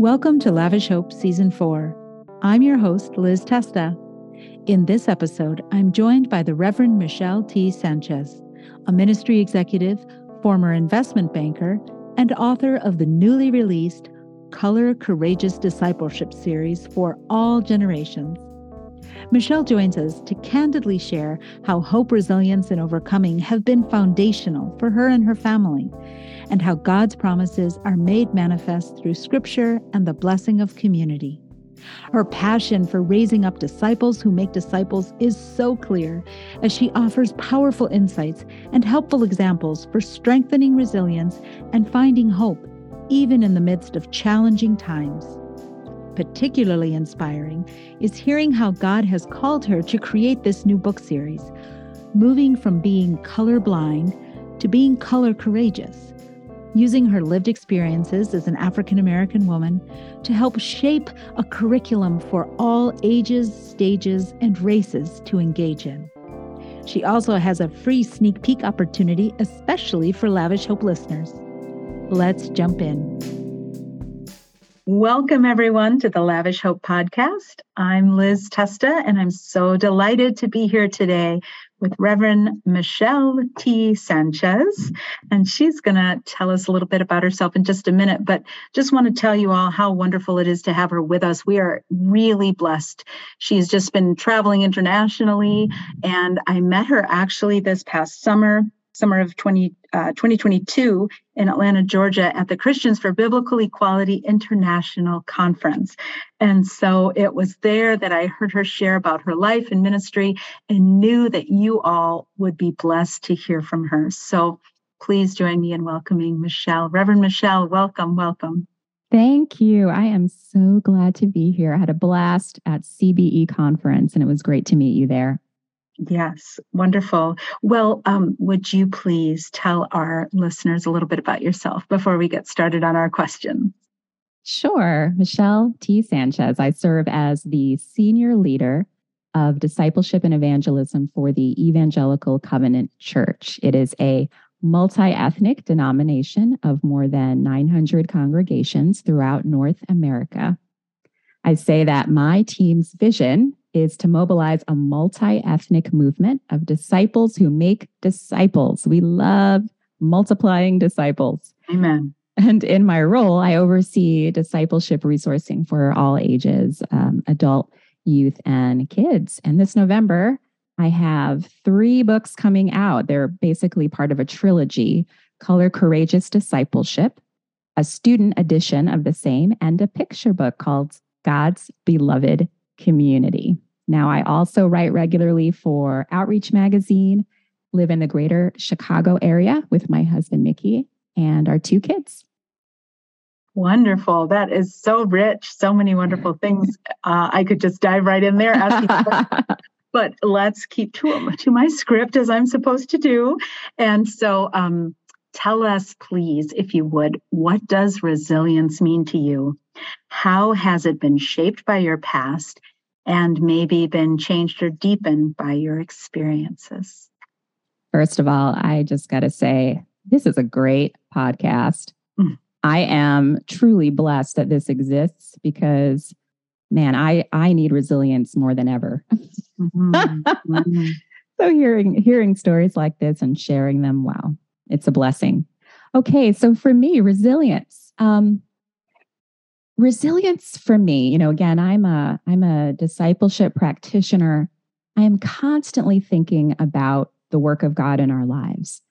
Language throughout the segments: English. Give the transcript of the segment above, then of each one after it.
Welcome to Lavish Hope Season 4. I'm your host, Liz Testa. In this episode, I'm joined by the Reverend Michelle T. Sanchez, a ministry executive, former investment banker, and author of the newly released Color Courageous Discipleship series for all generations. Michelle joins us to candidly share how hope, resilience, and overcoming have been foundational for her and her family, and how God's promises are made manifest through Scripture and the blessing of community. Her passion for raising up disciples who make disciples is so clear as she offers powerful insights and helpful examples for strengthening resilience and finding hope, even in the midst of challenging times. Particularly inspiring is hearing how God has called her to create this new book series, moving from being colorblind to being color courageous using her lived experiences as an African American woman to help shape a curriculum for all ages, stages, and races to engage in. She also has a free sneak peek opportunity, especially for Lavish Hope listeners. Let's jump in. Welcome, everyone, to the Lavish Hope podcast. I'm Liz Testa, and I'm so delighted to be here today with Reverend Michelle T. Sanchez. And she's going to tell us a little bit about herself in just a minute. But just want to tell you all how wonderful it is to have her with us. We are really blessed. She's just been traveling internationally, and I met her actually this past summer summer of 20, uh, 2022 in Atlanta, Georgia, at the Christians for Biblical Equality International Conference. And so it was there that I heard her share about her life and ministry and knew that you all would be blessed to hear from her. So please join me in welcoming Michelle. Reverend Michelle, welcome, welcome. Thank you. I am so glad to be here. I had a blast at CBE conference and it was great to meet you there. Yes, wonderful. Well, um, would you please tell our listeners a little bit about yourself before we get started on our questions? Sure. Michelle T. Sanchez. I serve as the senior leader of discipleship and evangelism for the Evangelical Covenant Church. It is a multi ethnic denomination of more than 900 congregations throughout North America. I say that my team's vision is to mobilize a multi ethnic movement of disciples who make disciples. We love multiplying disciples. Amen. And in my role, I oversee discipleship resourcing for all ages um, adult, youth, and kids. And this November, I have three books coming out. They're basically part of a trilogy Color Courageous Discipleship, a student edition of the same, and a picture book called God's Beloved Community. Now, I also write regularly for Outreach Magazine, live in the greater Chicago area with my husband, Mickey, and our two kids. Wonderful. That is so rich. So many wonderful things. Uh, I could just dive right in there. but let's keep to, to my script as I'm supposed to do. And so, um, tell us, please, if you would, what does resilience mean to you? How has it been shaped by your past? and maybe been changed or deepened by your experiences? First of all, I just got to say, this is a great podcast. Mm. I am truly blessed that this exists because man, I I need resilience more than ever. Mm-hmm. mm-hmm. so hearing hearing stories like this and sharing them, wow, it's a blessing. Okay, so for me, resilience. Um, resilience for me you know again i'm a i'm a discipleship practitioner i am constantly thinking about the work of god in our lives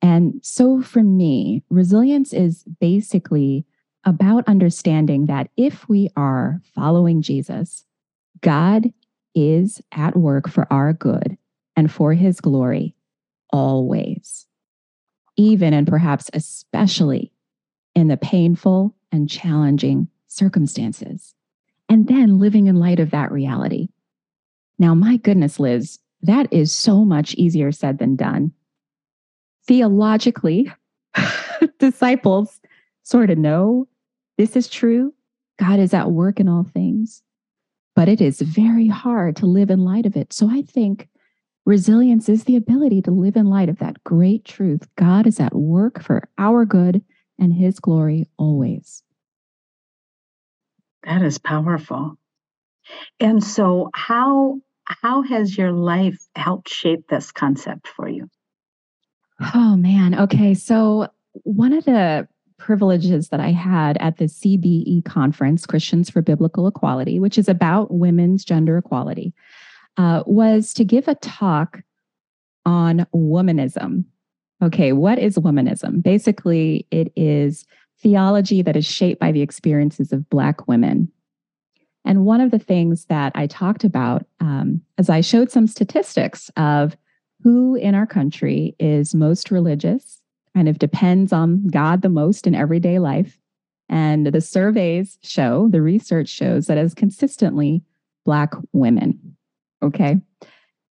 and so for me resilience is basically about understanding that if we are following jesus god is at work for our good and for his glory always even and perhaps especially in the painful and challenging circumstances, and then living in light of that reality. Now, my goodness, Liz, that is so much easier said than done. Theologically, disciples sort of know this is true. God is at work in all things, but it is very hard to live in light of it. So I think resilience is the ability to live in light of that great truth. God is at work for our good and his glory always. That is powerful. And so how how has your life helped shape this concept for you? Oh man. Okay. So one of the privileges that I had at the CBE conference, Christians for Biblical Equality, which is about women's gender equality, uh, was to give a talk on womanism. Okay, what is womanism? Basically, it is theology that is shaped by the experiences of Black women. And one of the things that I talked about um, as I showed some statistics of who in our country is most religious, kind of depends on God the most in everyday life. And the surveys show, the research shows that as consistently Black women. Okay.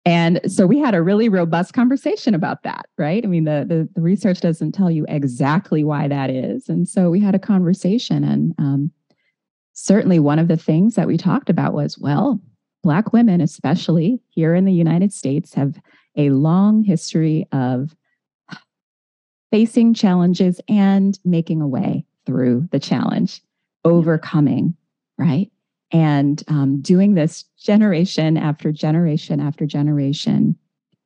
And so we had a really robust conversation about that, right? I mean, the, the, the research doesn't tell you exactly why that is. And so we had a conversation. And um, certainly one of the things that we talked about was well, Black women, especially here in the United States, have a long history of facing challenges and making a way through the challenge, overcoming, right? And um, doing this generation after generation after generation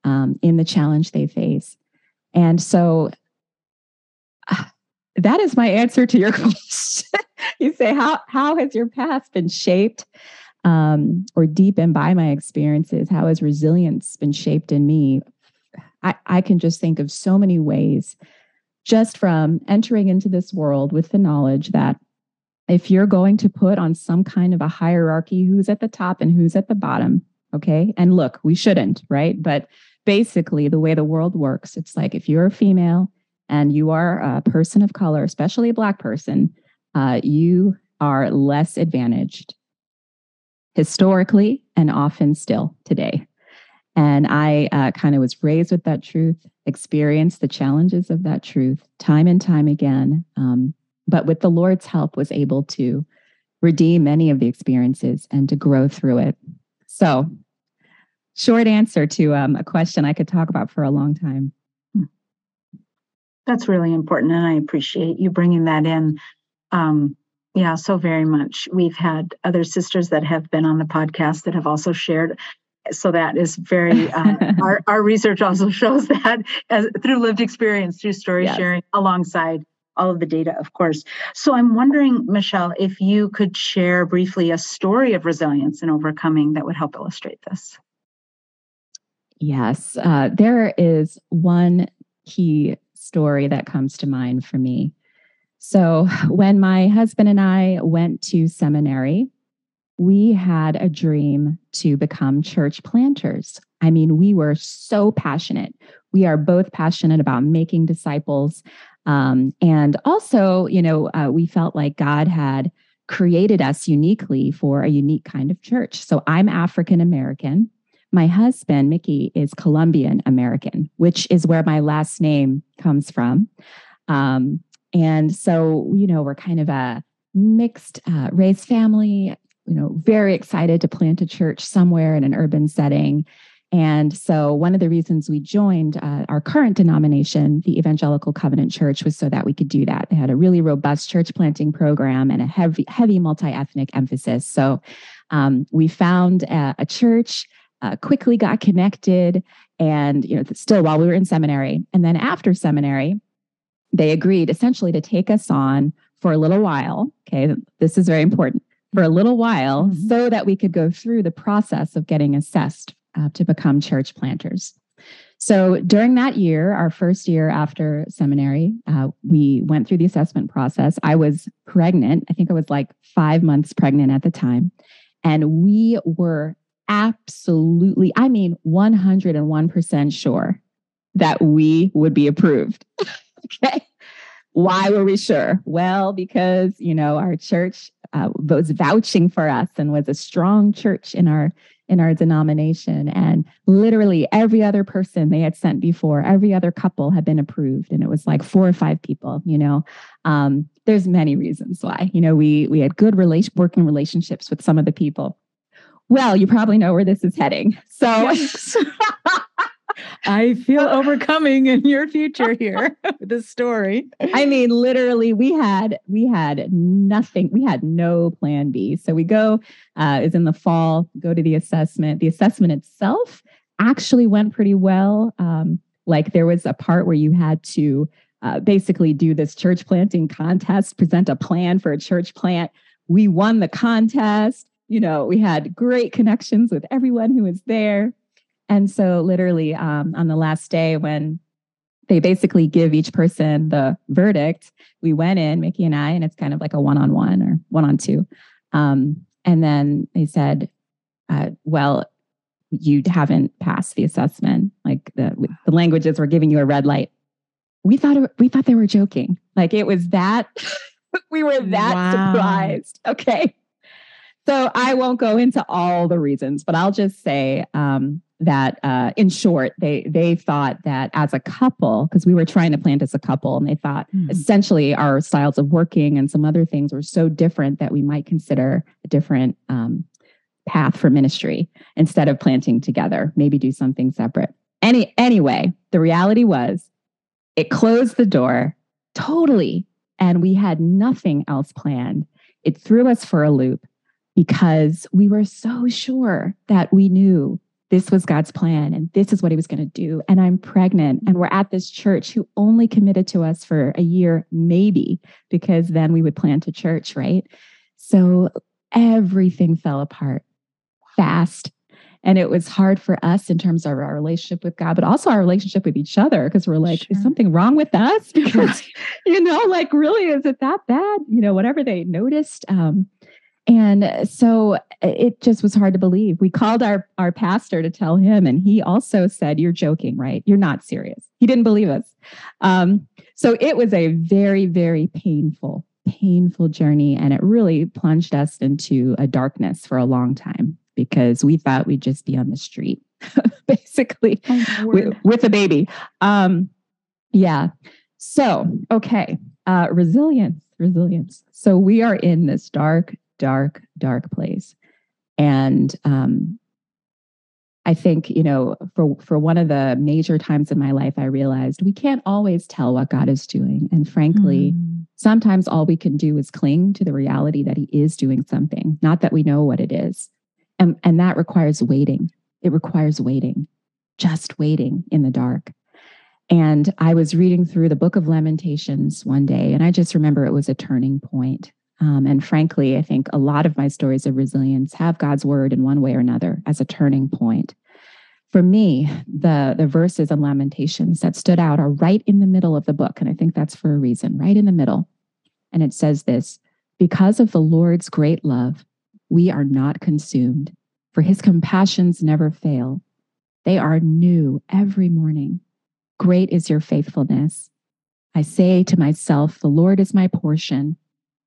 um, in the challenge they face. And so uh, that is my answer to your question. you say, how, how has your past been shaped um, or deepened by my experiences? How has resilience been shaped in me? I, I can just think of so many ways just from entering into this world with the knowledge that if you're going to put on some kind of a hierarchy who's at the top and who's at the bottom, okay? And look, we shouldn't, right? But basically, the way the world works, it's like if you're a female and you are a person of color, especially a Black person, uh, you are less advantaged historically and often still today. And I uh, kind of was raised with that truth, experienced the challenges of that truth time and time again. Um, but with the Lord's help, was able to redeem many of the experiences and to grow through it. So, short answer to um, a question I could talk about for a long time. That's really important, and I appreciate you bringing that in. Um, yeah, so very much. We've had other sisters that have been on the podcast that have also shared. So that is very. Uh, our our research also shows that as through lived experience, through story yes. sharing, alongside all of the data, of course. So I'm wondering, Michelle, if you could share briefly a story of resilience and overcoming that would help illustrate this. Yes, uh, there is one key story that comes to mind for me. So, when my husband and I went to seminary, we had a dream to become church planters. I mean, we were so passionate. We are both passionate about making disciples. Um, and also, you know, uh, we felt like God had created us uniquely for a unique kind of church. So I'm African American. My husband, Mickey, is Colombian American, which is where my last name comes from. Um, and so, you know, we're kind of a mixed uh, race family, you know, very excited to plant a church somewhere in an urban setting. And so, one of the reasons we joined uh, our current denomination, the Evangelical Covenant Church, was so that we could do that. They had a really robust church planting program and a heavy, heavy multi ethnic emphasis. So, um, we found a, a church, uh, quickly got connected, and you know, still while we were in seminary, and then after seminary, they agreed essentially to take us on for a little while. Okay, this is very important for a little while, mm-hmm. so that we could go through the process of getting assessed uh, to become church planters. So during that year, our first year after seminary, uh, we went through the assessment process. I was pregnant. I think I was like five months pregnant at the time. And we were absolutely, I mean, 101% sure that we would be approved. okay. Why were we sure? Well, because, you know, our church uh, was vouching for us and was a strong church in our in our denomination. And literally every other person they had sent before, every other couple had been approved. And it was like four or five people, you know. Um, there's many reasons why. You know, we we had good relation working relationships with some of the people. Well, you probably know where this is heading. So I feel overcoming in your future here with this story. I mean, literally, we had we had nothing. We had no plan B. So we go uh, is in the fall. Go to the assessment. The assessment itself actually went pretty well. Um, like there was a part where you had to uh, basically do this church planting contest, present a plan for a church plant. We won the contest. You know, we had great connections with everyone who was there. And so, literally, um, on the last day, when they basically give each person the verdict, we went in, Mickey and I, and it's kind of like a one on one or one on two. Um, and then they said, uh, well, you haven't passed the assessment. Like the, the languages were giving you a red light. We thought we thought they were joking. Like it was that we were that wow. surprised. Okay. So I won't go into all the reasons, but I'll just say um, that uh, in short they they thought that as a couple because we were trying to plant as a couple and they thought mm-hmm. essentially our styles of working and some other things were so different that we might consider a different um, path for ministry instead of planting together maybe do something separate any anyway the reality was it closed the door totally and we had nothing else planned it threw us for a loop because we were so sure that we knew this was God's plan and this is what he was going to do. And I'm pregnant and we're at this church who only committed to us for a year, maybe, because then we would plant a church, right? So everything fell apart fast. And it was hard for us in terms of our relationship with God, but also our relationship with each other, because we're like, sure. is something wrong with us? Because, you know, like, really, is it that bad? You know, whatever they noticed. Um, and so it just was hard to believe. We called our, our pastor to tell him, and he also said, You're joking, right? You're not serious. He didn't believe us. Um, so it was a very, very painful, painful journey. And it really plunged us into a darkness for a long time because we thought we'd just be on the street, basically, oh, with, with, a baby. Um, yeah. So, okay. Uh, resilience, resilience. So we are in this dark, dark, dark place. And um, I think, you know, for, for one of the major times in my life, I realized we can't always tell what God is doing. And frankly, mm. sometimes all we can do is cling to the reality that He is doing something, not that we know what it is. And, and that requires waiting. It requires waiting, just waiting in the dark. And I was reading through the book of Lamentations one day, and I just remember it was a turning point. Um, and frankly, I think a lot of my stories of resilience have God's word in one way or another as a turning point. For me, the, the verses in Lamentations that stood out are right in the middle of the book. And I think that's for a reason, right in the middle. And it says this Because of the Lord's great love, we are not consumed, for his compassions never fail. They are new every morning. Great is your faithfulness. I say to myself, The Lord is my portion.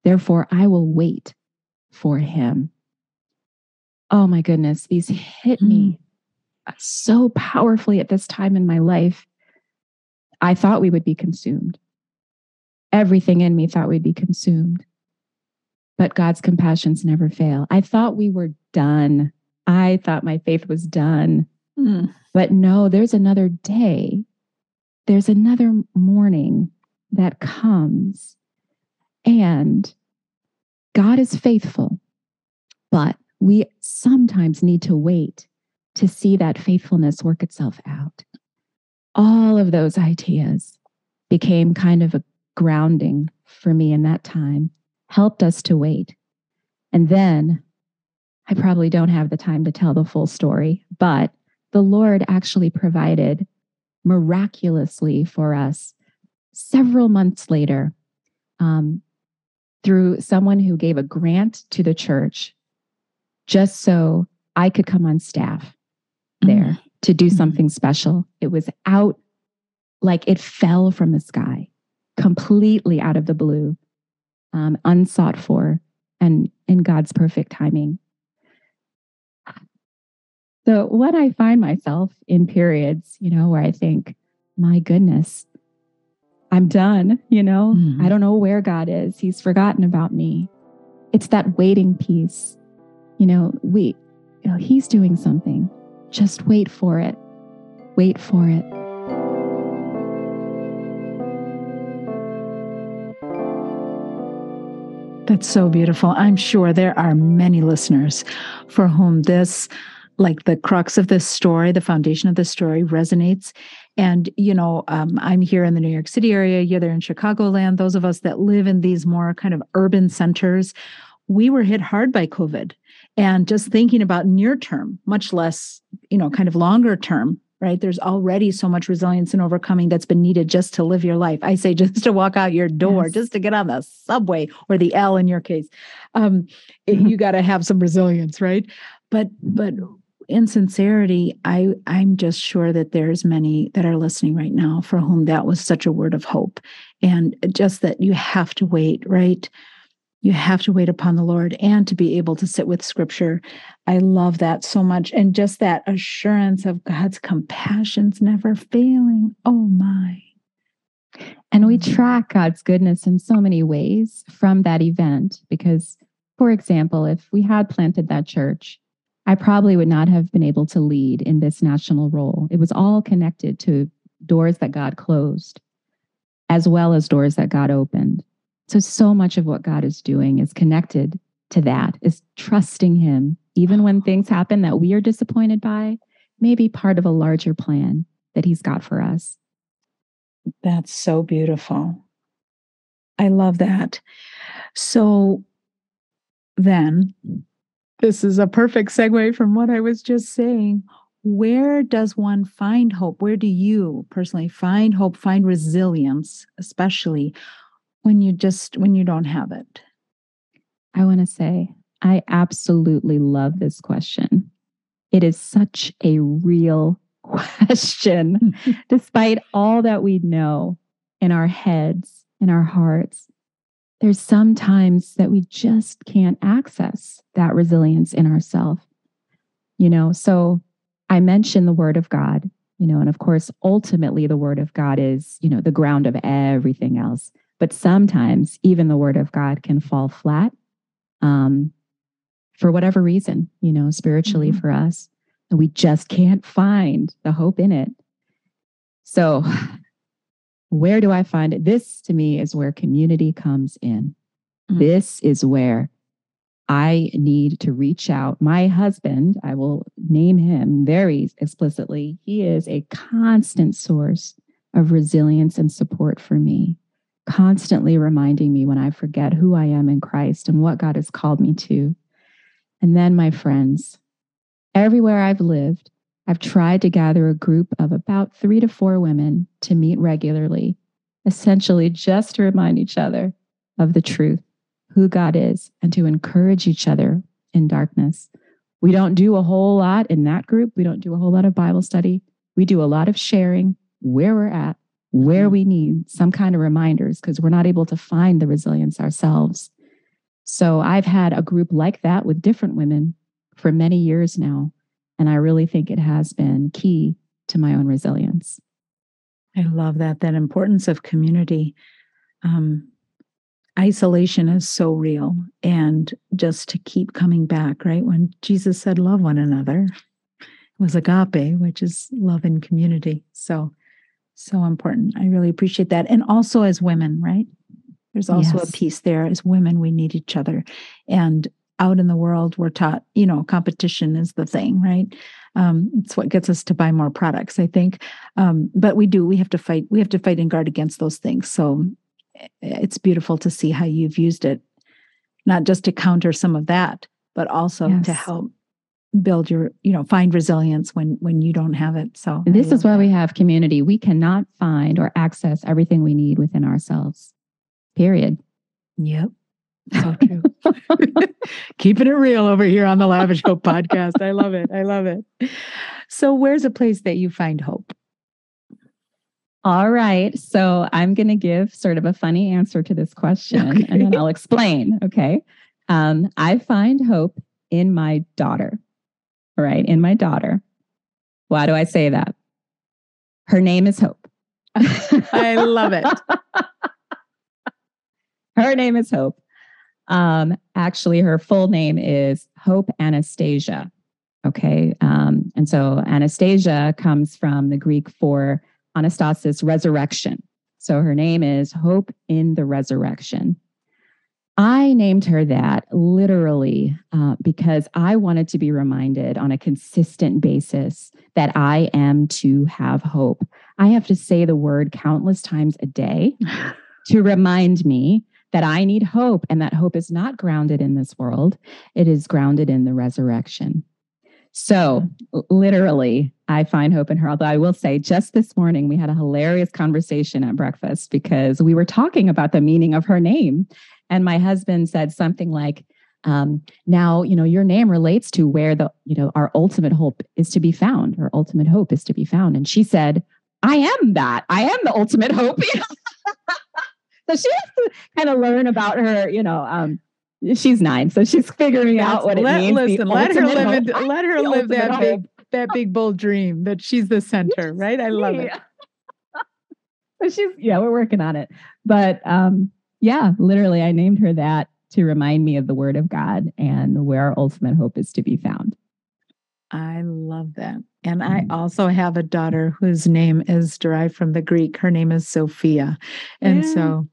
Therefore, I will wait for him. Oh my goodness, these hit me mm. so powerfully at this time in my life. I thought we would be consumed. Everything in me thought we'd be consumed. But God's compassions never fail. I thought we were done. I thought my faith was done. Mm. But no, there's another day. There's another morning that comes and God is faithful, but we sometimes need to wait to see that faithfulness work itself out. All of those ideas became kind of a grounding for me in that time, helped us to wait. And then I probably don't have the time to tell the full story, but the Lord actually provided miraculously for us several months later. Um, through someone who gave a grant to the church just so I could come on staff there mm-hmm. to do mm-hmm. something special. It was out like it fell from the sky, completely out of the blue, um, unsought for, and in God's perfect timing. So, when I find myself in periods, you know, where I think, my goodness, I'm done, you know? Mm. I don't know where God is. He's forgotten about me. It's that waiting piece. You know, we you know, he's doing something. Just wait for it. Wait for it. That's so beautiful. I'm sure there are many listeners for whom this, like the crux of this story, the foundation of this story resonates. And, you know, um, I'm here in the New York City area, you're there in Chicagoland. Those of us that live in these more kind of urban centers, we were hit hard by COVID. And just thinking about near term, much less, you know, kind of longer term, right? There's already so much resilience and overcoming that's been needed just to live your life. I say just to walk out your door, yes. just to get on the subway or the L in your case. Um, mm-hmm. You got to have some resilience, right? But but in sincerity, I I'm just sure that there's many that are listening right now for whom that was such a word of hope, and just that you have to wait, right? You have to wait upon the Lord and to be able to sit with scripture. I love that so much. And just that assurance of God's compassion's never failing. Oh my. And we mm. track God's goodness in so many ways from that event. Because, for example, if we had planted that church, I probably would not have been able to lead in this national role. It was all connected to doors that God closed, as well as doors that God opened. So, so much of what God is doing is connected to that, is trusting Him, even when things happen that we are disappointed by, maybe part of a larger plan that He's got for us. That's so beautiful. I love that. So, then, this is a perfect segue from what I was just saying. Where does one find hope? Where do you personally find hope, find resilience, especially when you just when you don't have it? I want to say I absolutely love this question. It is such a real question despite all that we know in our heads, in our hearts. There's sometimes that we just can't access that resilience in ourselves. You know, so I mentioned the word of God, you know, and of course, ultimately the word of God is, you know, the ground of everything else. But sometimes even the word of God can fall flat um, for whatever reason, you know, spiritually mm-hmm. for us. And we just can't find the hope in it. So, where do I find it? This to me is where community comes in. Mm-hmm. This is where I need to reach out. My husband, I will name him very explicitly, he is a constant source of resilience and support for me constantly reminding me when I forget who I am in Christ and what God has called me to. And then, my friends, everywhere I've lived, I've tried to gather a group of about three to four women to meet regularly, essentially just to remind each other of the truth, who God is, and to encourage each other in darkness. We don't do a whole lot in that group. We don't do a whole lot of Bible study. We do a lot of sharing where we're at where mm-hmm. we need some kind of reminders because we're not able to find the resilience ourselves. So I've had a group like that with different women for many years now. And I really think it has been key to my own resilience. I love that, that importance of community. Um, isolation is so real. And just to keep coming back, right? When Jesus said, love one another, it was agape, which is love in community. So so important. I really appreciate that. And also as women, right? There's also yes. a piece there as women, we need each other. And out in the world, we're taught, you know, competition is the thing, right? Um, it's what gets us to buy more products, I think. Um, but we do, we have to fight, we have to fight and guard against those things. So eh, it's beautiful to see how you've used it, not just to counter some of that, but also yes. to help build your you know find resilience when when you don't have it so this is why that. we have community we cannot find or access everything we need within ourselves period yep so true keeping it real over here on the lavish hope podcast i love it i love it so where's a place that you find hope all right so i'm going to give sort of a funny answer to this question okay. and then i'll explain okay um, i find hope in my daughter right, in my daughter. Why do I say that? Her name is Hope. I love it. her name is Hope. Um, actually, her full name is Hope Anastasia. Okay. Um, and so Anastasia comes from the Greek for Anastasis, resurrection. So her name is Hope in the Resurrection. I named her that literally uh, because I wanted to be reminded on a consistent basis that I am to have hope. I have to say the word countless times a day to remind me that I need hope and that hope is not grounded in this world, it is grounded in the resurrection. So, literally, I find hope in her. Although I will say, just this morning, we had a hilarious conversation at breakfast because we were talking about the meaning of her name. And my husband said something like, um, now, you know, your name relates to where the, you know, our ultimate hope is to be found, or ultimate hope is to be found. And she said, I am that. I am the ultimate hope. so she has to kind of learn about her, you know, um, she's nine, so she's figuring That's, out what let, it means. Listen, let her live it, let her live that hope. big that big bold dream that she's the center, right? I love it. but she's yeah, we're working on it. But um, yeah, literally, I named her that to remind me of the word of God and where our ultimate hope is to be found. I love that. And I mm. also have a daughter whose name is derived from the Greek. Her name is Sophia. And yeah. so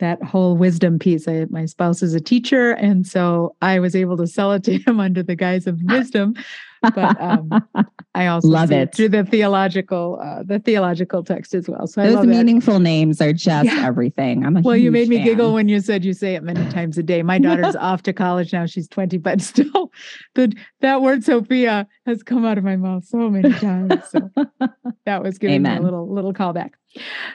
that whole wisdom piece. I, my spouse is a teacher, and so I was able to sell it to him under the guise of wisdom. But um, I also love it through the theological, uh, the theological text as well. So those meaningful that. names are just yeah. everything. I'm a well. You made me fan. giggle when you said you say it many times a day. My daughter's off to college now; she's 20, but still, the that word Sophia has come out of my mouth so many times. So that was giving Amen. me a little little callback.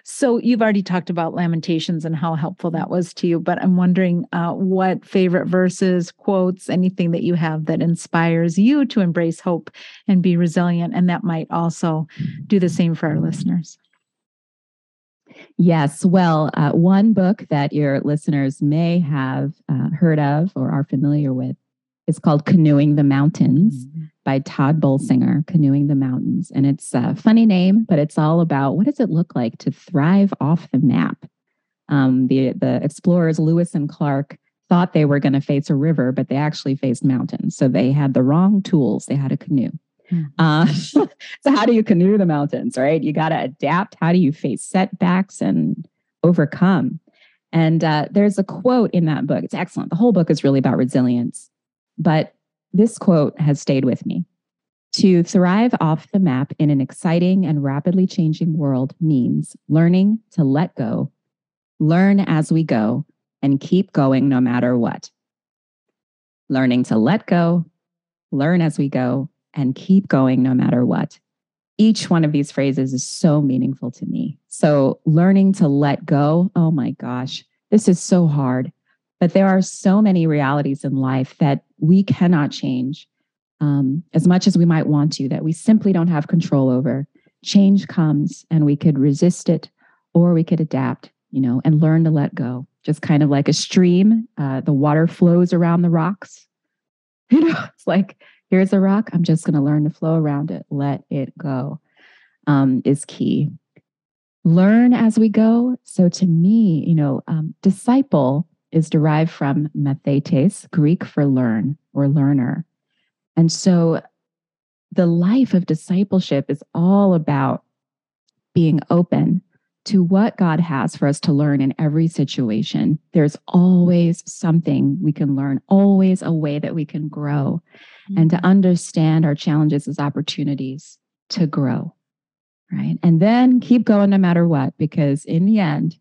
So you've already talked about Lamentations and how helpful that was to you, but I'm wondering uh, what favorite verses, quotes, anything that you have that inspires you to embrace hope and be resilient, and that might also do the same for our listeners. Yes. Well, uh, one book that your listeners may have uh, heard of or are familiar with is called Canoeing the Mountains. Mm-hmm by Tod Bolsinger, Canoeing the Mountains. And it's a funny name, but it's all about what does it look like to thrive off the map? Um, the, the explorers, Lewis and Clark, thought they were going to face a river, but they actually faced mountains. So they had the wrong tools. They had a canoe. Hmm. Uh, so, how do you canoe the mountains, right? You got to adapt. How do you face setbacks and overcome? And uh, there's a quote in that book. It's excellent. The whole book is really about resilience. But this quote has stayed with me. To thrive off the map in an exciting and rapidly changing world means learning to let go, learn as we go, and keep going no matter what. Learning to let go, learn as we go, and keep going no matter what. Each one of these phrases is so meaningful to me. So, learning to let go, oh my gosh, this is so hard. But there are so many realities in life that we cannot change um, as much as we might want to, that we simply don't have control over. Change comes and we could resist it or we could adapt, you know, and learn to let go. Just kind of like a stream, uh, the water flows around the rocks. You know, it's like, here's a rock. I'm just going to learn to flow around it. Let it go um, is key. Learn as we go. So to me, you know, um, disciple is derived from mathetes, Greek for learn or learner. And so the life of discipleship is all about being open to what God has for us to learn in every situation. There's always something we can learn, always a way that we can grow, mm-hmm. and to understand our challenges as opportunities to grow. Right. And then keep going no matter what, because in the end,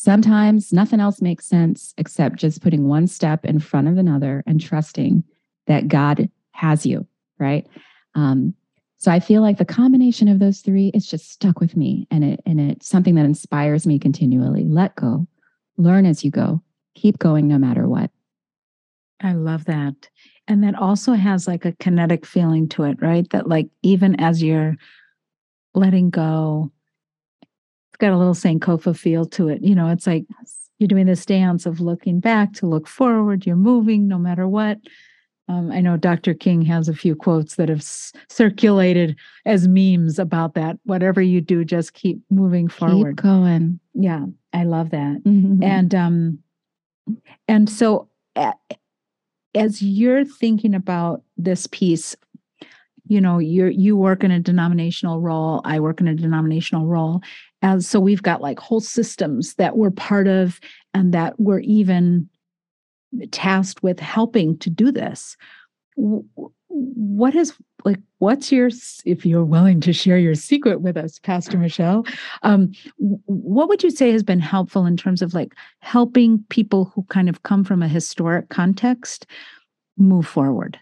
Sometimes nothing else makes sense except just putting one step in front of another and trusting that God has you, right? Um, so I feel like the combination of those three is just stuck with me and it and it's something that inspires me continually. Let go, learn as you go, keep going no matter what. I love that. And that also has like a kinetic feeling to it, right? That like even as you're letting go, got a little Sankofa feel to it. You know, it's like you're doing this dance of looking back to look forward. You're moving no matter what. Um, I know Dr. King has a few quotes that have s- circulated as memes about that. Whatever you do, just keep moving forward. Keep going. Yeah, I love that. Mm-hmm. And um, and so as you're thinking about this piece, you know you you work in a denominational role i work in a denominational role as so we've got like whole systems that we're part of and that we're even tasked with helping to do this. What is like what's your if you're willing to share your secret with us pastor michelle um, what would you say has been helpful in terms of like helping people who kind of come from a historic context move forward?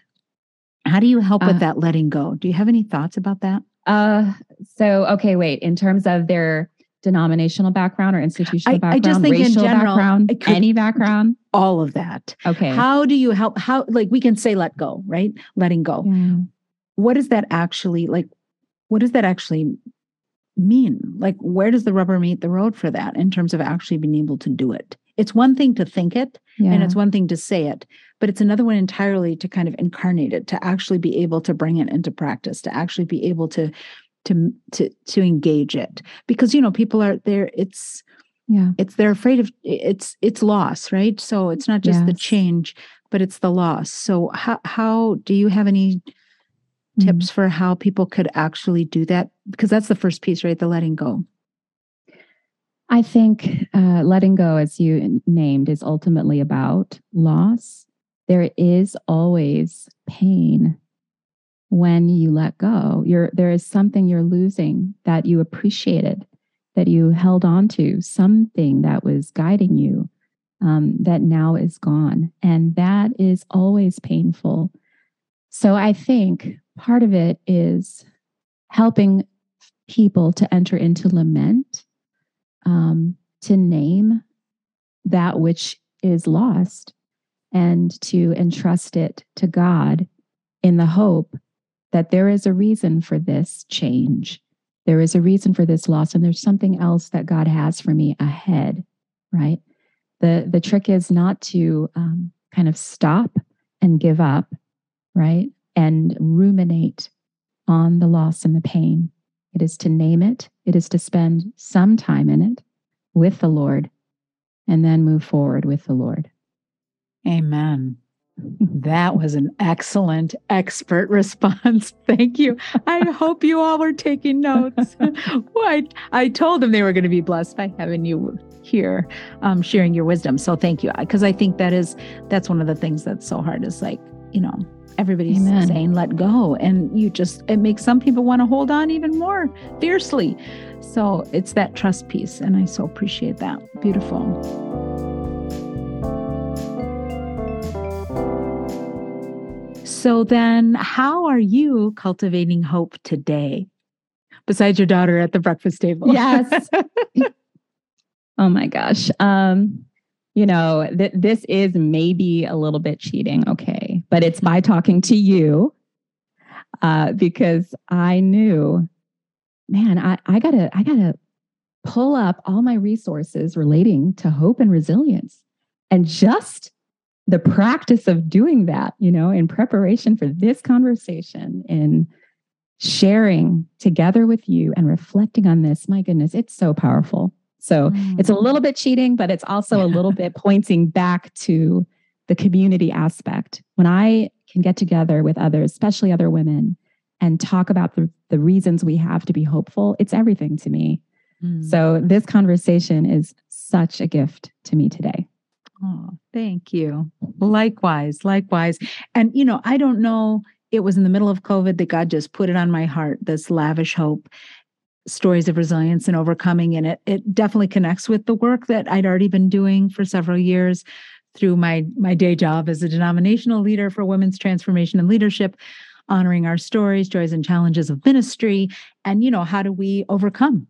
How do you help with uh, that letting go? Do you have any thoughts about that uh so okay wait in terms of their denominational background or institutional I, background, I just think racial in general, background, could, any background, all of that. Okay. How do you help? How like we can say let go, right? Letting go. Yeah. What does that actually like? What does that actually mean? Like, where does the rubber meet the road for that in terms of actually being able to do it? It's one thing to think it, yeah. and it's one thing to say it, but it's another one entirely to kind of incarnate it, to actually be able to bring it into practice, to actually be able to to to to engage it. Because you know people are there it's yeah. it's they're afraid of it's it's loss right? So it's not just yes. the change but it's the loss. So how how do you have any tips for how people could actually do that? Because that's the first piece right? The letting go. I think uh, letting go as you named is ultimately about loss there is always pain when you let go. You're, there is something you're losing that you appreciated, that you held on to, something that was guiding you um, that now is gone. And that is always painful. So I think part of it is helping people to enter into lament, um, to name that which is lost, and to entrust it to God in the hope that there is a reason for this change. There is a reason for this loss, and there's something else that God has for me ahead, right? The, the trick is not to um, kind of stop and give up, right? And ruminate on the loss and the pain. It is to name it, it is to spend some time in it with the Lord, and then move forward with the Lord. Amen. That was an excellent expert response. Thank you. I hope you all were taking notes. I, I told them they were going to be blessed by having you here um, sharing your wisdom. So thank you. Because I think that is, that's one of the things that's so hard is like, you know, everybody's Amen. saying let go. And you just, it makes some people want to hold on even more fiercely. So it's that trust piece. And I so appreciate that. Beautiful. So then, how are you cultivating hope today? Besides your daughter at the breakfast table. Yes. oh my gosh. Um, you know, th- this is maybe a little bit cheating, okay, but it's by talking to you uh, because I knew, man, I, I gotta, I gotta pull up all my resources relating to hope and resilience and just the practice of doing that, you know, in preparation for this conversation, in sharing together with you and reflecting on this, my goodness, it's so powerful. So mm. it's a little bit cheating, but it's also a little bit pointing back to the community aspect. When I can get together with others, especially other women, and talk about the, the reasons we have to be hopeful, it's everything to me. Mm. So this conversation is such a gift to me today. Oh, thank you. Likewise, likewise. And, you know, I don't know, it was in the middle of COVID that God just put it on my heart, this lavish hope, stories of resilience and overcoming. And it, it definitely connects with the work that I'd already been doing for several years through my, my day job as a denominational leader for women's transformation and leadership honoring our stories joys and challenges of ministry and you know how do we overcome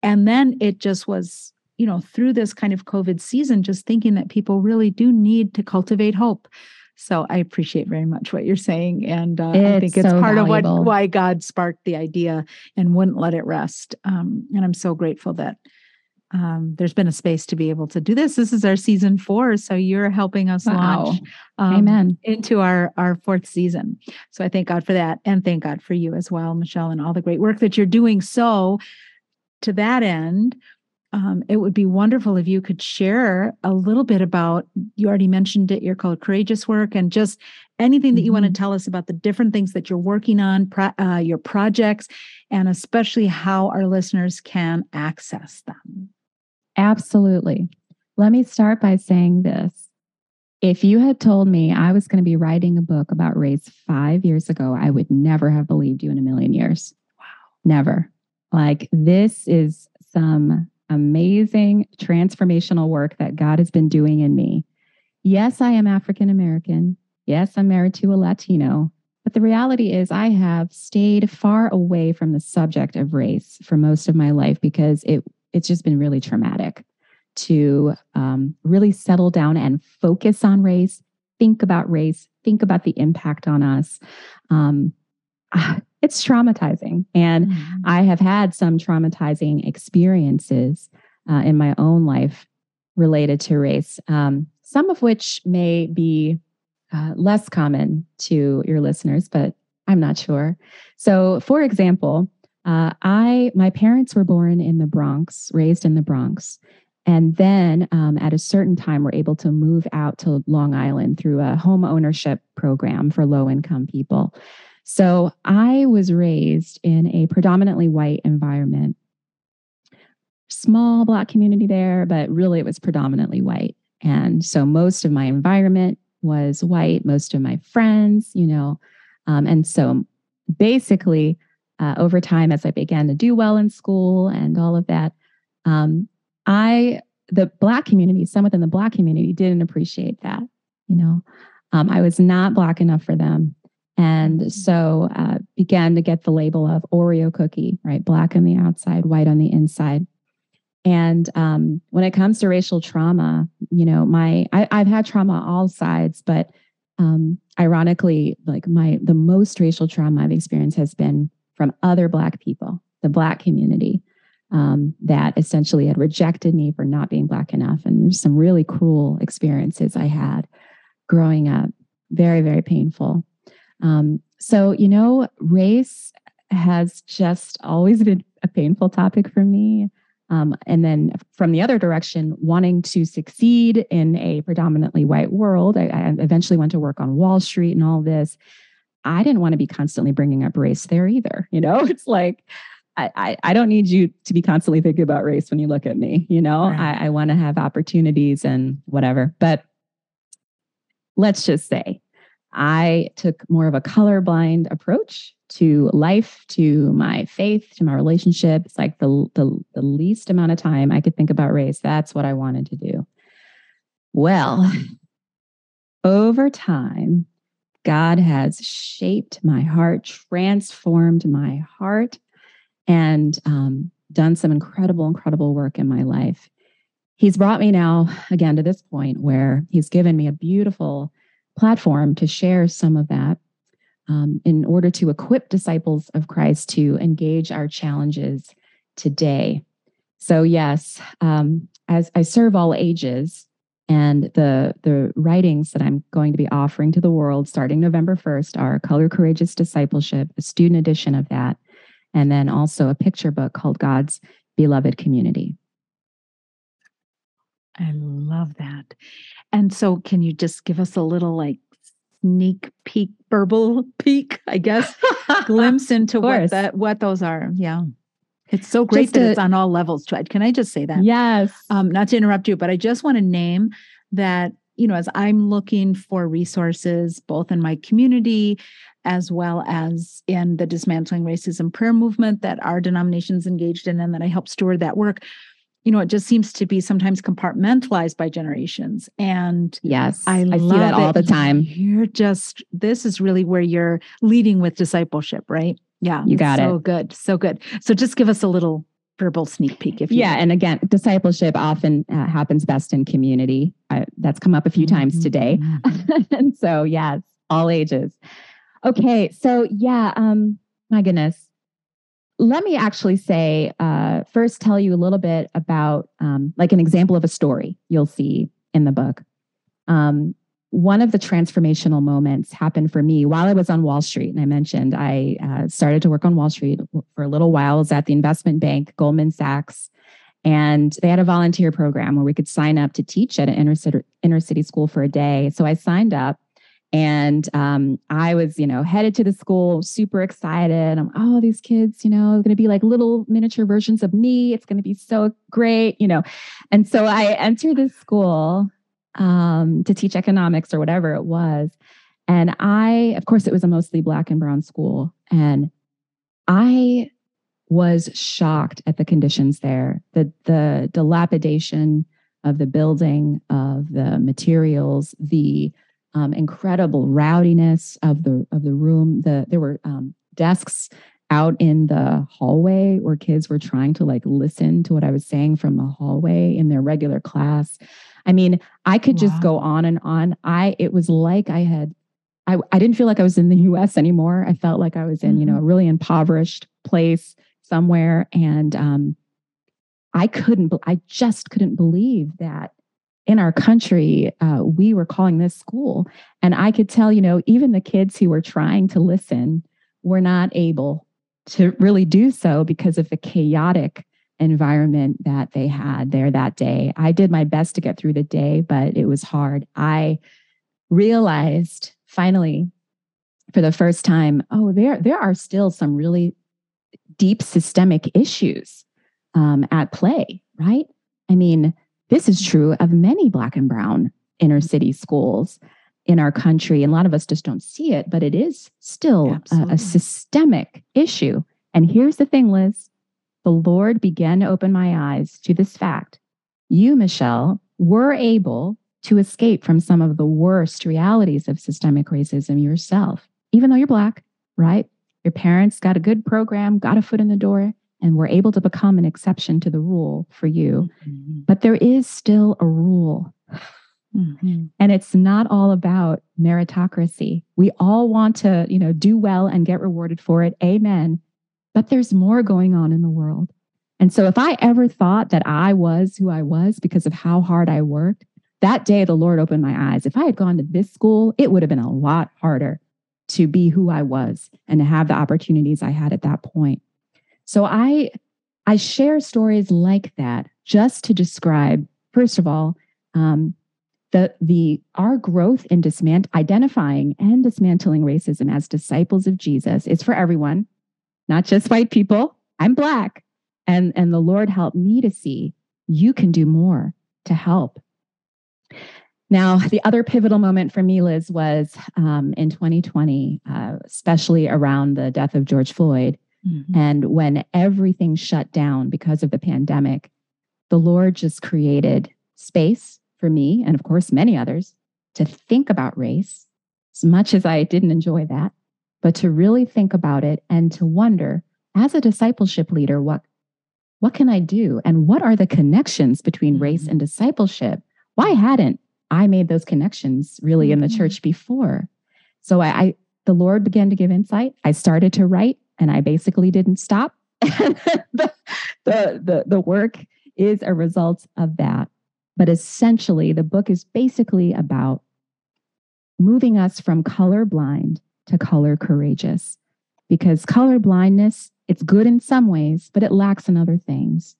and then it just was you know, through this kind of COVID season, just thinking that people really do need to cultivate hope. So I appreciate very much what you're saying, and uh, I think it's so part valuable. of what why God sparked the idea and wouldn't let it rest. Um, and I'm so grateful that um, there's been a space to be able to do this. This is our season four, so you're helping us wow. launch, um, Amen, into our our fourth season. So I thank God for that, and thank God for you as well, Michelle, and all the great work that you're doing. So, to that end, um, it would be wonderful if you could share a little bit about you already mentioned it your Color Courageous work and just anything that you mm-hmm. want to tell us about the different things that you're working on pro- uh, your projects and especially how our listeners can access them. Absolutely. Let me start by saying this. If you had told me i was going to be writing a book about race five years ago i would never have believed you in a million years. Wow. Never. Like this is some amazing transformational work that God has been doing in me. Yes, I am African American. Yes, I'm married to a Latino. But the reality is, I have stayed far away from the subject of race for most of my life because it, it's just been really traumatic to um, really settle down and focus on race, think about race, think about the impact on us. Um, it's traumatizing. And mm-hmm. I have had some traumatizing experiences uh, in my own life related to race, um, some of which may be uh, less common to your listeners, but I'm not sure. So, for example, uh, I my parents were born in the Bronx, raised in the Bronx, and then um, at a certain time were able to move out to Long Island through a home ownership program for low income people. So I was raised in a predominantly white environment. Small Black community there, but really it was predominantly white. And so most of my environment was white, most of my friends, you know. Um, and so basically, uh, over time, as I began to do well in school and all of that, um, I, the Black community, some within the Black community didn't appreciate that, you know. Um, I was not Black enough for them. And so uh, began to get the label of Oreo cookie, right? Black on the outside, white on the inside. And um, when it comes to racial trauma, you know, my I, have had trauma all sides, but um, ironically, like my the most racial trauma I've experienced has been from other Black people, the Black community, um, that essentially had rejected me for not being Black enough. And some really cruel experiences I had growing up, very very painful. Um, so, you know, race has just always been a painful topic for me. Um, and then from the other direction, wanting to succeed in a predominantly white world, I, I, eventually went to work on Wall Street and all this. I didn't want to be constantly bringing up race there either. You know, it's like, I, I don't need you to be constantly thinking about race when you look at me. You know, right. I, I want to have opportunities and whatever. But let's just say I took more of a colorblind approach to life, to my faith, to my relationship. It's like the, the, the least amount of time I could think about race. That's what I wanted to do. Well, over time, God has shaped my heart, transformed my heart, and um, done some incredible, incredible work in my life. He's brought me now again to this point where He's given me a beautiful platform to share some of that um, in order to equip disciples of Christ to engage our challenges today. So, yes, um, as I serve all ages, and the, the writings that I'm going to be offering to the world starting November 1st are Color Courageous Discipleship, a student edition of that, and then also a picture book called God's Beloved Community. I love that. And so, can you just give us a little like sneak peek, verbal peek, I guess, glimpse into what that what those are? Yeah. It's so great just that a, it's on all levels. Can I just say that? Yes. Um, not to interrupt you, but I just want to name that, you know, as I'm looking for resources both in my community as well as in the dismantling racism prayer movement that our denominations engaged in and that I help steward that work you know, it just seems to be sometimes compartmentalized by generations. And yes, I, I see that all the time. You're just, this is really where you're leading with discipleship, right? Yeah. You got so it. So good. So good. So just give us a little verbal sneak peek if you yeah and again discipleship often uh, happens best in community uh, that's come up a few mm-hmm. times today and so yes all ages okay so yeah um my goodness let me actually say uh, first tell you a little bit about um, like an example of a story you'll see in the book um, one of the transformational moments happened for me while i was on wall street and i mentioned i uh, started to work on wall street for a little while I was at the investment bank goldman sachs And they had a volunteer program where we could sign up to teach at an inner city, inner city school for a day. So I signed up and um, I was, you know, headed to the school, super excited. I'm, oh, these kids, you know, going to be like little miniature versions of me. It's going to be so great, you know. And so I entered this school um, to teach economics or whatever it was. And I, of course, it was a mostly black and brown school. And I was shocked at the conditions there, the, the dilapidation of the building, of the materials, the um, incredible rowdiness of the of the room. The there were um, desks out in the hallway where kids were trying to like listen to what I was saying from the hallway in their regular class. I mean, I could wow. just go on and on. I it was like I had I, I didn't feel like I was in the US anymore. I felt like I was in, mm-hmm. you know, a mm-hmm. really impoverished place somewhere. And um, I couldn't, I just couldn't believe that in our country, uh, we were calling this school. And I could tell, you know, even the kids who were trying to listen were not able to really do so because of the chaotic environment that they had there that day. I did my best to get through the day, but it was hard. I realized finally for the first time, oh, there, there are still some really deep systemic issues um, at play, right? I mean, this is true of many Black and Brown inner city schools in our country. And a lot of us just don't see it, but it is still a, a, systemic issue. And here's the thing, Liz the Lord began to open my eyes to this fact. You, Michelle, were able to escape from some of the worst realities of systemic racism yourself, even though you're Black, right? Your parents got a good program, got a foot in the door, and we're able to become an exception to the rule for you. Mm-hmm. But there is still a rule. Mm-hmm. And it's not all about meritocracy. We all want to, you know, do well and get rewarded for it. Amen. But there's more going on in the world. And so if I ever thought that I was who I was because of how hard I worked, that day the Lord opened my eyes. If I had gone to this school, it would have been a lot harder to be who I was and to have the opportunities I had at that point. So I I share stories like that just to describe, first of all, um, the the our growth in dismant identifying and dismantling racism as disciples of Jesus is for everyone, not just white people. I'm black, and and the Lord helped me to see you can do more to help now, the other pivotal moment for me, Liz, was um, in 2020, uh, especially around the death of George Floyd. Mm-hmm. And when everything shut down because of the pandemic, the Lord just created space for me, and of course, many others, to think about race, as much as I didn't enjoy that, but to really think about it and to wonder, as a discipleship leader, what, what can I do? And what are the connections between mm-hmm. race and discipleship? Why hadn't I made those connections really in the mm-hmm. church before. So I, I, the Lord began to give insight. I started to write and I basically didn't stop. the, the, the, work is a result of that. But essentially, the book is basically about moving us from color blind to color courageous. Because color blindness, it's good in some ways, but it lacks in other things.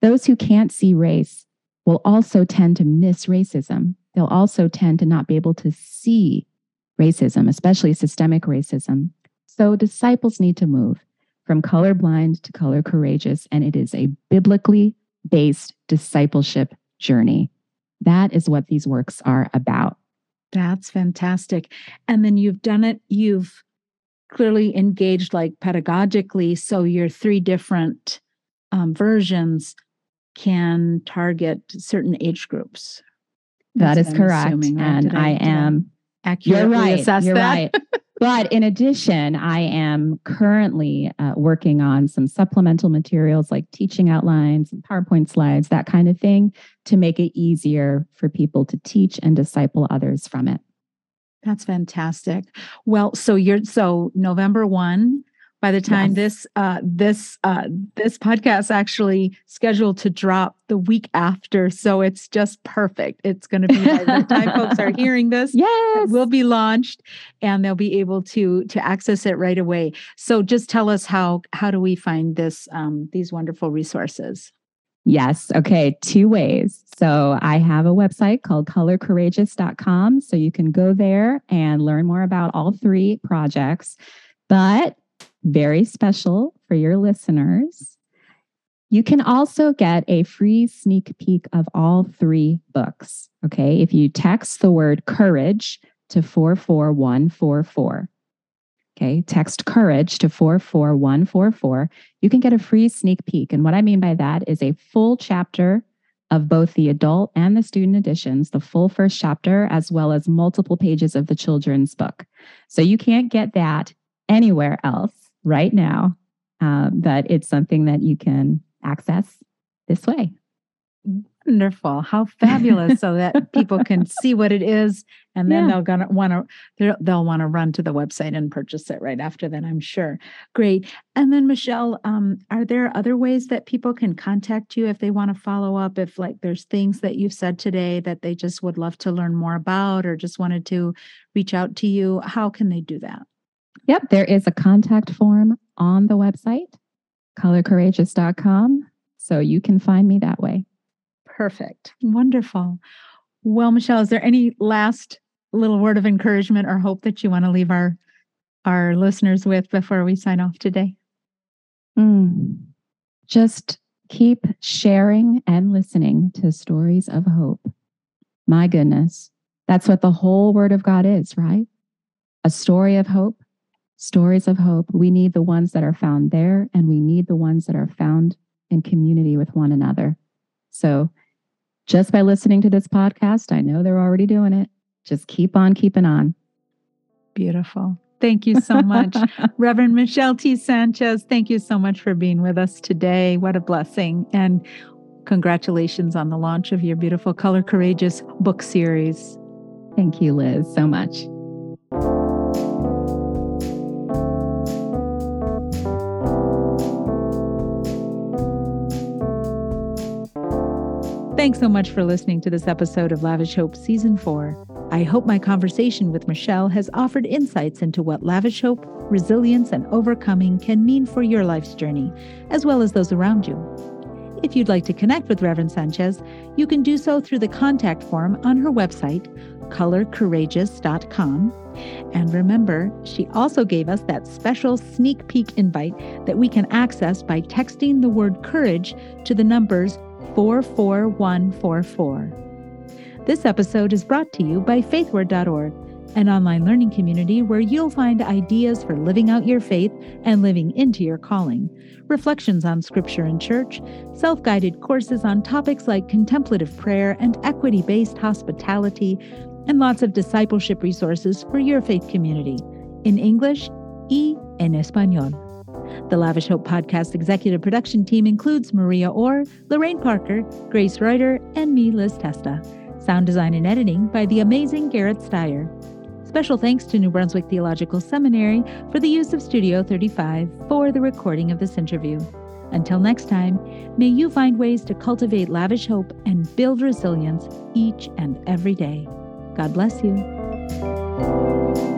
Those who can't see race will also tend to miss racism they'll also tend to not be able to see racism, especially systemic racism. So disciples need to move from colorblind to color courageous, and it is a biblically based discipleship journey. That is what these works are about. That's fantastic. And then you've done it, you've clearly engaged like pedagogically. So your three different um, versions can target certain age groups, that is correct. Assuming, right? And I, I am accurately you're right, assess you're that. right. but in addition, I am currently uh, working on some supplemental materials like teaching outlines and PowerPoint slides, that kind of thing, to make it easier for people to teach and disciple others from it. That's fantastic. Well, so you're so November 1, by the time yes. this uh, this uh, this podcast actually scheduled to drop the week after so it's just perfect it's going to be by the time folks are hearing this yes will be launched and they'll be able to to access it right away so just tell us how how do we find this um, these wonderful resources Yes. Okay. Two ways. So I have a website called colorcourageous.com. So you can go there and learn more about all three projects. But very special for your listeners, you can also get a free sneak peek of all three books. Okay. If you text the word courage to 44144. Okay, text courage to 44144. You can get a free sneak peek. And what I mean by that is a full chapter of both the adult and the student editions, the full first chapter, as well as multiple pages of the children's book. So you can't get that anywhere else right now, um, but it's something that you can access this way. Wonderful. How fabulous so that people can see what it is and then yeah. they'll gonna want to they'll want to run to the website and purchase it right after that, I'm sure. Great. And then Michelle, um, are there other ways that people can contact you if they want to follow up if like there's things that you've said today that they just would love to learn more about or just wanted to reach out to you, how can they do that? Yep, there is a contact form on the website colorcourageous.com so you can find me that way. Perfect. Wonderful. Well, Michelle, is there any last little word of encouragement or hope that you want to leave our our listeners with before we sign off today? Mm. Just keep sharing and listening to stories of hope. My goodness, that's what the whole Word of God is, right? A story of hope, stories of hope. We need the ones that are found there, and we need the ones that are found in community with one another. So just by listening to this podcast, I know they're already doing it. Just keep on keeping on. Beautiful. Thank you so much. Reverend Michelle T. Sanchez, thank you so much for being with us today. What a blessing. And congratulations on the launch of your beautiful Color Courageous book series. Thank you, Liz, so much. Thanks so much for listening to this episode of Lavish Hope Season 4. I hope my conversation with Michelle has offered insights into what lavish hope, resilience, and overcoming can mean for your life's journey, as well as those around you. If you'd like to connect with Reverend Sanchez, you can do so through the contact form on her website, colorcourageous.com. And remember, she also gave us that special sneak peek invite that we can access by texting the word courage to the numbers 44144. This episode is brought to you by faithward.org, an online learning community where you'll find ideas for living out your faith and living into your calling, reflections on scripture and church, self guided courses on topics like contemplative prayer and equity based hospitality, and lots of discipleship resources for your faith community in English y en Español. The Lavish Hope podcast executive production team includes Maria Orr, Lorraine Parker, Grace Reuter, and me, Liz Testa. Sound design and editing by the amazing Garrett Steyer. Special thanks to New Brunswick Theological Seminary for the use of Studio 35 for the recording of this interview. Until next time, may you find ways to cultivate lavish hope and build resilience each and every day. God bless you.